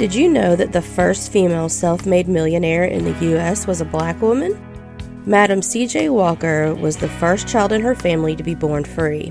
Did you know that the first female self made millionaire in the U.S. was a black woman? Madam C.J. Walker was the first child in her family to be born free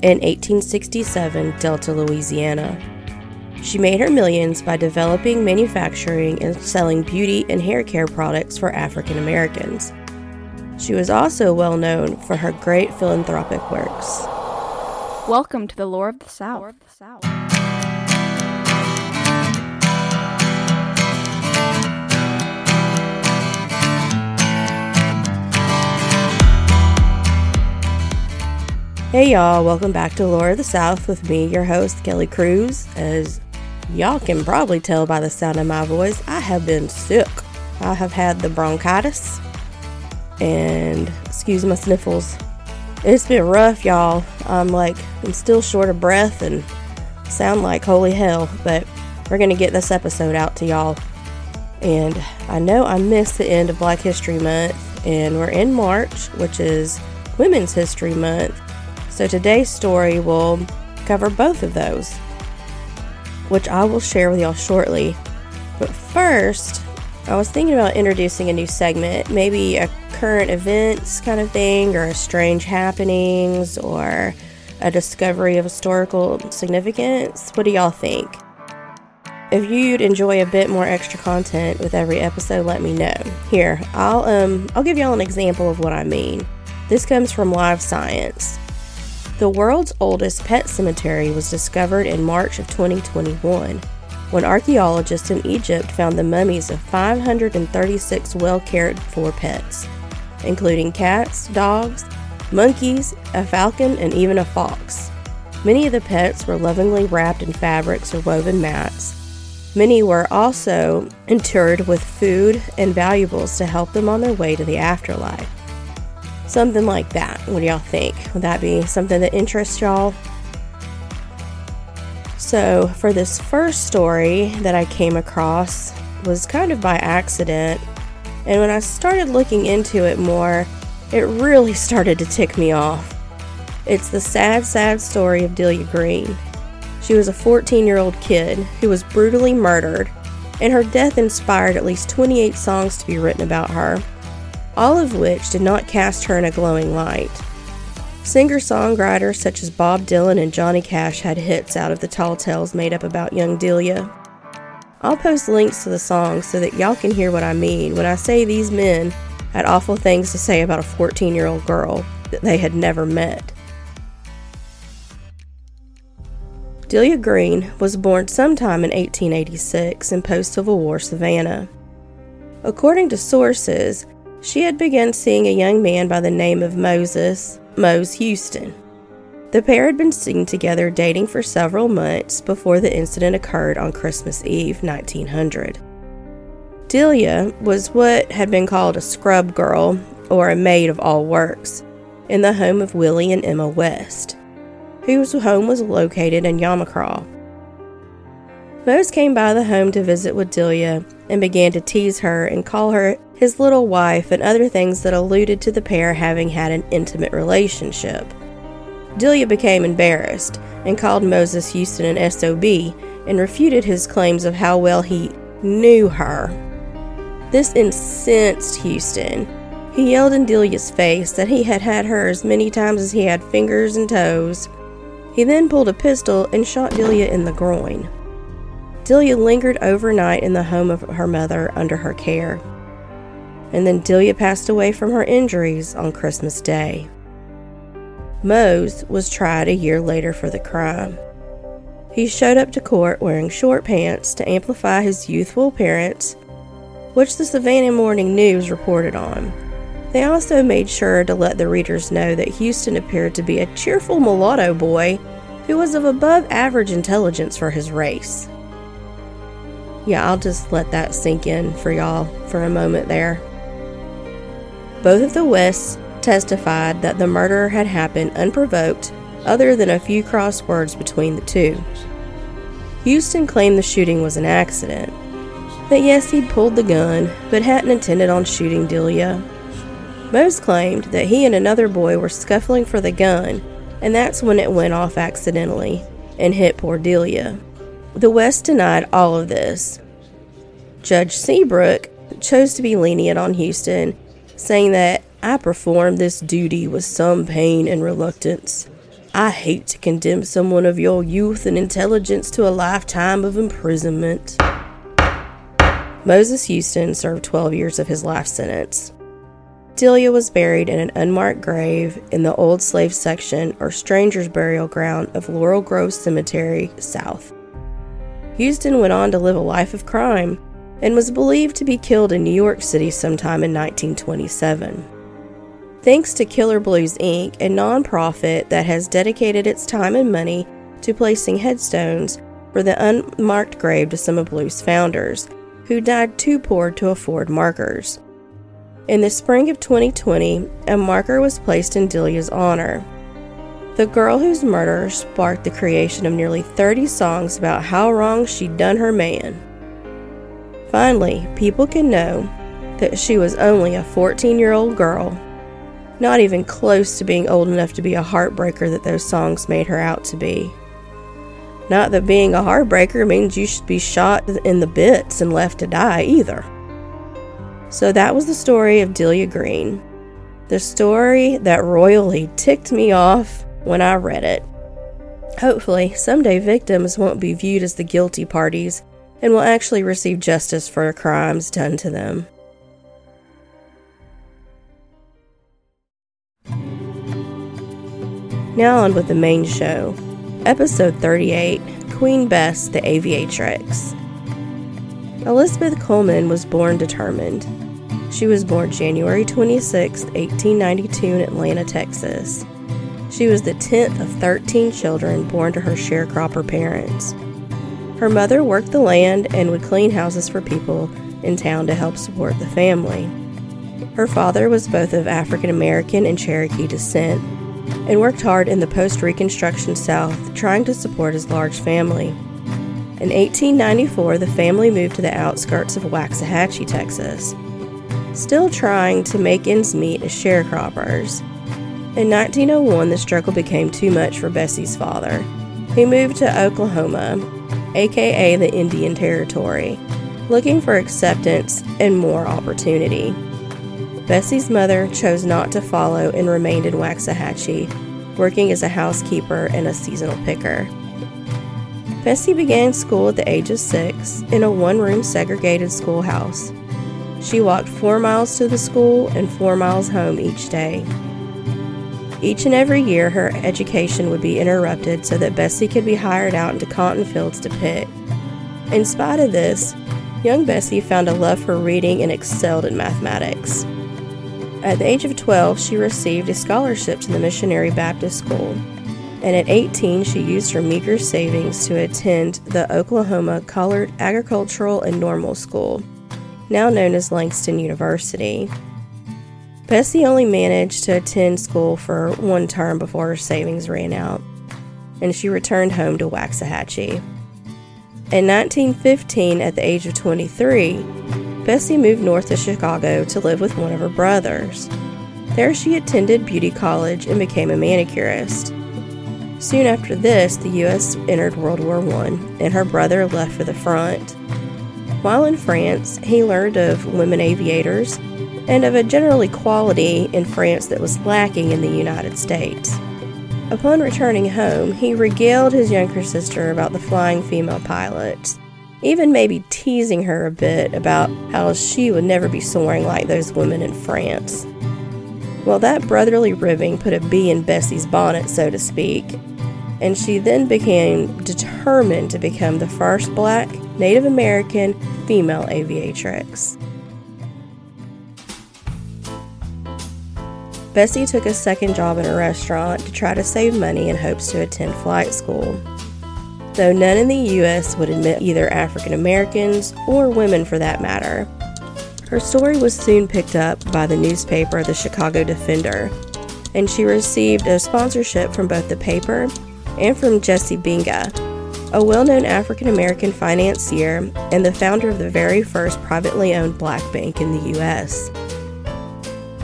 in 1867, Delta, Louisiana. She made her millions by developing, manufacturing, and selling beauty and hair care products for African Americans. She was also well known for her great philanthropic works. Welcome to the Lore of the South. Hey y'all, welcome back to Lore of the South with me, your host, Kelly Cruz. As y'all can probably tell by the sound of my voice, I have been sick. I have had the bronchitis and excuse my sniffles. It's been rough, y'all. I'm like, I'm still short of breath and sound like holy hell, but we're gonna get this episode out to y'all. And I know I missed the end of Black History Month, and we're in March, which is Women's History Month. So today's story will cover both of those, which I will share with y'all shortly. But first, I was thinking about introducing a new segment, maybe a current events kind of thing, or a strange happenings, or a discovery of historical significance. What do y'all think? If you'd enjoy a bit more extra content with every episode, let me know. Here, I'll um I'll give y'all an example of what I mean. This comes from Live Science. The world's oldest pet cemetery was discovered in March of 2021 when archaeologists in Egypt found the mummies of 536 well cared for pets, including cats, dogs, monkeys, a falcon, and even a fox. Many of the pets were lovingly wrapped in fabrics or woven mats. Many were also interred with food and valuables to help them on their way to the afterlife. Something like that. What do y'all think? Would that be something that interests y'all? So, for this first story that I came across was kind of by accident, and when I started looking into it more, it really started to tick me off. It's the sad, sad story of Delia Green. She was a 14 year old kid who was brutally murdered, and her death inspired at least 28 songs to be written about her all of which did not cast her in a glowing light. Singer songwriters such as Bob Dylan and Johnny Cash had hits out of the tall tales made up about young Delia. I'll post links to the songs so that y'all can hear what I mean when I say these men had awful things to say about a 14 year old girl that they had never met. Delia Green was born sometime in 1886 in post Civil War Savannah. According to sources, she had begun seeing a young man by the name of Moses, Mose Houston. The pair had been seen together dating for several months before the incident occurred on Christmas Eve, 1900. Delia was what had been called a scrub girl, or a maid of all works, in the home of Willie and Emma West, whose home was located in Yamacraw. Mose came by the home to visit with Delia and began to tease her and call her his little wife and other things that alluded to the pair having had an intimate relationship. Delia became embarrassed and called Moses Houston an SOB and refuted his claims of how well he knew her. This incensed Houston. He yelled in Delia's face that he had had her as many times as he had fingers and toes. He then pulled a pistol and shot Delia in the groin. Delia lingered overnight in the home of her mother under her care. And then Delia passed away from her injuries on Christmas Day. Mose was tried a year later for the crime. He showed up to court wearing short pants to amplify his youthful appearance, which the Savannah Morning News reported on. They also made sure to let the readers know that Houston appeared to be a cheerful mulatto boy who was of above average intelligence for his race yeah, I'll just let that sink in for y'all for a moment there. Both of the Wests testified that the murder had happened unprovoked, other than a few cross words between the two. Houston claimed the shooting was an accident, that yes, he'd pulled the gun, but hadn't intended on shooting Delia. Mose claimed that he and another boy were scuffling for the gun, and that's when it went off accidentally and hit poor Delia. the West denied all of this. Judge Seabrook chose to be lenient on Houston, saying that I performed this duty with some pain and reluctance. I hate to condemn someone of your youth and intelligence to a lifetime of imprisonment. Moses Houston served 12 years of his life sentence. Delia was buried in an unmarked grave in the old slave section or stranger's burial ground of Laurel Grove Cemetery, South. Houston went on to live a life of crime and was believed to be killed in New York City sometime in 1927. Thanks to Killer Blues Inc., a nonprofit that has dedicated its time and money to placing headstones for the unmarked grave to some of Blues founders, who died too poor to afford markers. In the spring of 2020, a marker was placed in Delia's honor. The girl whose murder sparked the creation of nearly 30 songs about how wrong she'd done her man. Finally, people can know that she was only a 14 year old girl, not even close to being old enough to be a heartbreaker that those songs made her out to be. Not that being a heartbreaker means you should be shot in the bits and left to die either. So that was the story of Delia Green. The story that royally ticked me off when I read it. Hopefully, someday victims won't be viewed as the guilty parties and will actually receive justice for crimes done to them. Now on with the main show. Episode 38 Queen Bess the Aviatrix. Elizabeth Coleman was born determined. She was born January 26, 1892, in Atlanta, Texas. She was the 10th of 13 children born to her sharecropper parents. Her mother worked the land and would clean houses for people in town to help support the family. Her father was both of African American and Cherokee descent and worked hard in the post Reconstruction South trying to support his large family. In 1894, the family moved to the outskirts of Waxahachie, Texas, still trying to make ends meet as sharecroppers. In 1901, the struggle became too much for Bessie's father. He moved to Oklahoma, aka the Indian Territory, looking for acceptance and more opportunity. Bessie's mother chose not to follow and remained in Waxahachie, working as a housekeeper and a seasonal picker. Bessie began school at the age of six in a one room segregated schoolhouse. She walked four miles to the school and four miles home each day. Each and every year, her education would be interrupted so that Bessie could be hired out into cotton fields to pick. In spite of this, young Bessie found a love for reading and excelled in mathematics. At the age of 12, she received a scholarship to the Missionary Baptist School and at 18, she used her meager savings to attend the Oklahoma Colored Agricultural and Normal School, now known as Langston University. Bessie only managed to attend school for one term before her savings ran out, and she returned home to Waxahachie. In 1915, at the age of 23, Bessie moved north to Chicago to live with one of her brothers. There, she attended beauty college and became a manicurist. Soon after this, the U.S. entered World War I, and her brother left for the front. While in France, he learned of women aviators and of a general equality in France that was lacking in the United States. Upon returning home, he regaled his younger sister about the flying female pilots, even maybe teasing her a bit about how she would never be soaring like those women in France. Well, that brotherly ribbing put a bee in Bessie's bonnet, so to speak, and she then became determined to become the first black Native American female aviatrix. Bessie took a second job in a restaurant to try to save money in hopes to attend flight school. Though none in the U.S. would admit either African Americans or women for that matter, her story was soon picked up by the newspaper The Chicago Defender, and she received a sponsorship from both the paper and from Jesse Binga, a well known African American financier and the founder of the very first privately owned black bank in the U.S.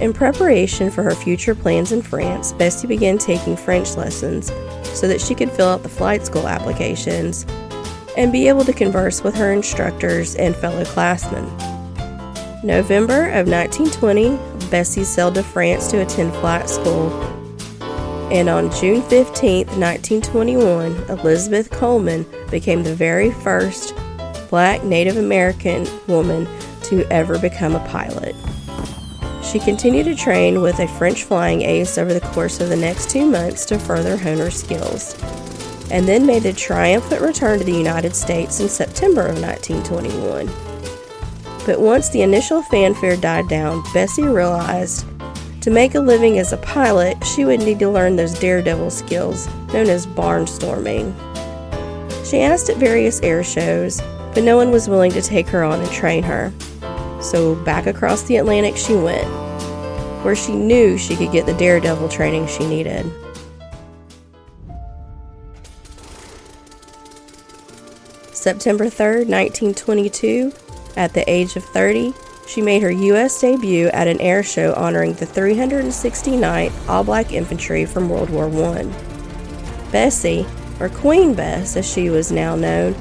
In preparation for her future plans in France, Bessie began taking French lessons so that she could fill out the flight school applications and be able to converse with her instructors and fellow classmen. November of 1920, Bessie sailed to France to attend flight school. And on June 15, 1921, Elizabeth Coleman became the very first black Native American woman to ever become a pilot. She continued to train with a French flying ace over the course of the next two months to further hone her skills, and then made the triumphant return to the United States in September of 1921. But once the initial fanfare died down, Bessie realized to make a living as a pilot, she would need to learn those daredevil skills known as barnstorming. She asked at various air shows, but no one was willing to take her on and train her. So back across the Atlantic she went, where she knew she could get the daredevil training she needed. September 3rd, 1922, at the age of 30, she made her U.S. debut at an air show honoring the 369th All Black Infantry from World War I. Bessie, or Queen Bess as she was now known,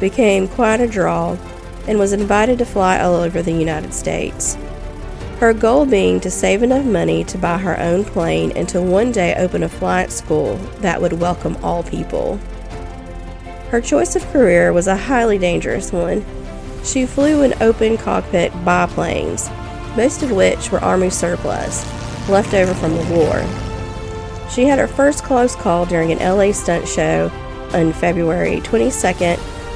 became quite a draw and was invited to fly all over the United States. Her goal being to save enough money to buy her own plane and to one day open a flight school that would welcome all people. Her choice of career was a highly dangerous one she flew in open cockpit biplanes, most of which were Army surplus, left over from the war. She had her first close call during an LA stunt show on February 22,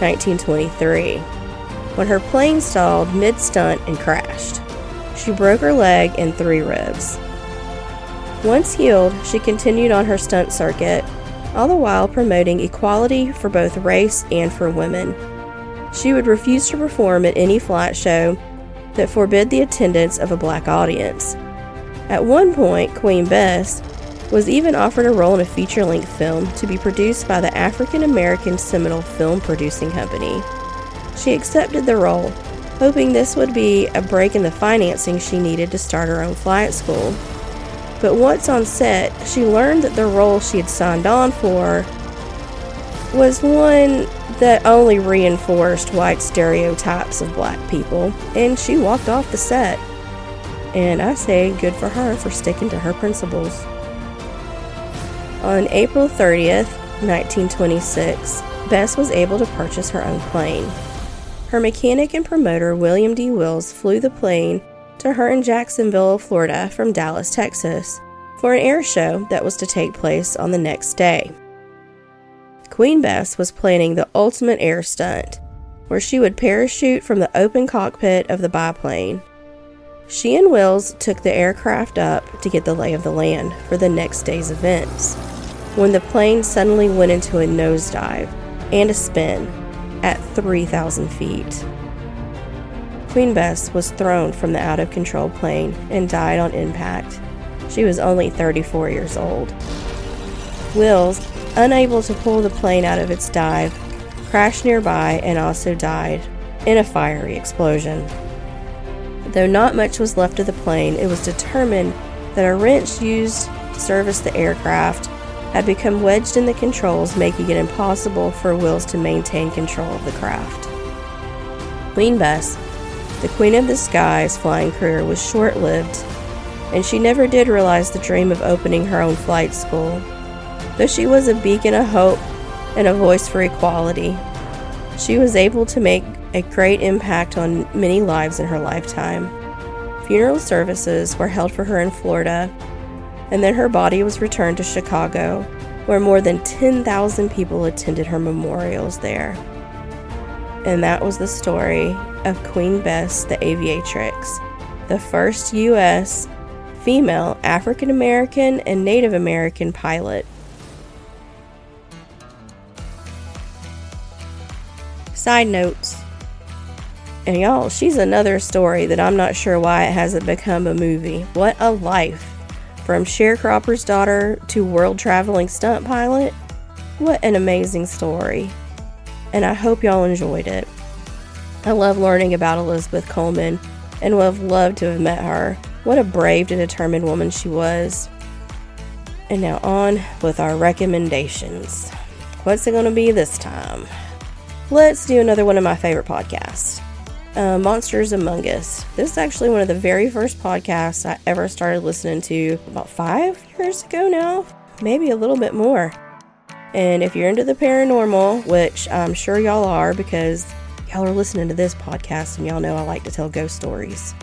1923, when her plane stalled mid stunt and crashed. She broke her leg and three ribs. Once healed, she continued on her stunt circuit, all the while promoting equality for both race and for women. She would refuse to perform at any flight show that forbid the attendance of a black audience. At one point, Queen Bess was even offered a role in a feature length film to be produced by the African American Seminole Film Producing Company. She accepted the role, hoping this would be a break in the financing she needed to start her own flight school. But once on set, she learned that the role she had signed on for was one that only reinforced white stereotypes of black people, and she walked off the set. And I say good for her for sticking to her principles. On April 30th, 1926, Bess was able to purchase her own plane. Her mechanic and promoter, William D. Wills, flew the plane to her in Jacksonville, Florida from Dallas, Texas, for an air show that was to take place on the next day. Queen Bess was planning the ultimate air stunt, where she would parachute from the open cockpit of the biplane. She and Wills took the aircraft up to get the lay of the land for the next day's events, when the plane suddenly went into a nosedive and a spin at 3,000 feet. Queen Bess was thrown from the out of control plane and died on impact. She was only 34 years old. Wills unable to pull the plane out of its dive, crashed nearby and also died in a fiery explosion. Though not much was left of the plane, it was determined that a wrench used to service the aircraft had become wedged in the controls, making it impossible for Wills to maintain control of the craft. Queen Bess, the Queen of the Skies flying career, was short lived, and she never did realize the dream of opening her own flight school Though she was a beacon of hope and a voice for equality, she was able to make a great impact on many lives in her lifetime. Funeral services were held for her in Florida, and then her body was returned to Chicago, where more than 10,000 people attended her memorials there. And that was the story of Queen Bess the Aviatrix, the first U.S. female African American and Native American pilot. Side notes. And y'all, she's another story that I'm not sure why it hasn't become a movie. What a life. From sharecropper's daughter to world traveling stunt pilot. What an amazing story. And I hope y'all enjoyed it. I love learning about Elizabeth Coleman and would have loved to have met her. What a brave and determined woman she was. And now on with our recommendations. What's it going to be this time? Let's do another one of my favorite podcasts uh, Monsters Among Us. This is actually one of the very first podcasts I ever started listening to about five years ago now, maybe a little bit more. And if you're into the paranormal, which I'm sure y'all are because y'all are listening to this podcast and y'all know I like to tell ghost stories.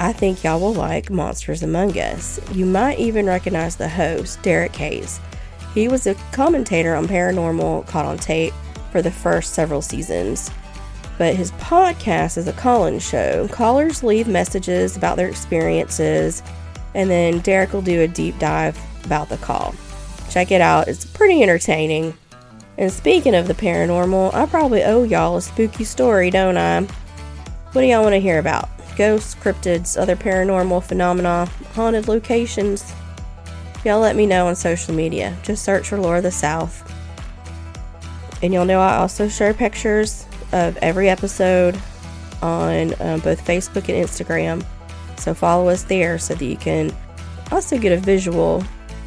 I think y'all will like Monsters Among Us. You might even recognize the host, Derek Hayes. He was a commentator on Paranormal Caught on Tape for the first several seasons. But his podcast is a call in show. Callers leave messages about their experiences, and then Derek will do a deep dive about the call. Check it out, it's pretty entertaining. And speaking of the paranormal, I probably owe y'all a spooky story, don't I? What do y'all want to hear about? Ghosts, cryptids, other paranormal phenomena, haunted locations? Y'all let me know on social media. Just search for Lore of the South. And you'll know I also share pictures of every episode on um, both Facebook and Instagram. So follow us there so that you can also get a visual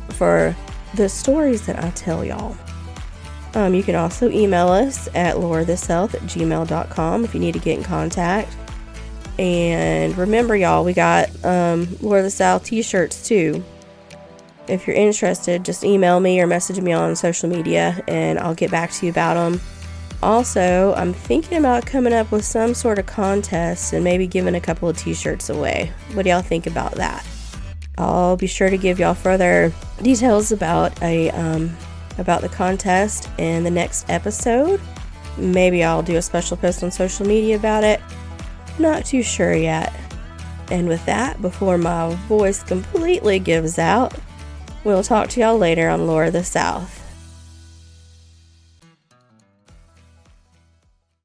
for the stories that I tell y'all. Um, you can also email us at loreofthesouth at gmail.com if you need to get in contact. And remember, y'all, we got um, Lore the South t shirts too. If you're interested, just email me or message me on social media and I'll get back to you about them. Also, I'm thinking about coming up with some sort of contest and maybe giving a couple of t shirts away. What do y'all think about that? I'll be sure to give y'all further details about a um, about the contest in the next episode. Maybe I'll do a special post on social media about it. Not too sure yet. And with that, before my voice completely gives out, we'll talk to y'all later on Lore of the South.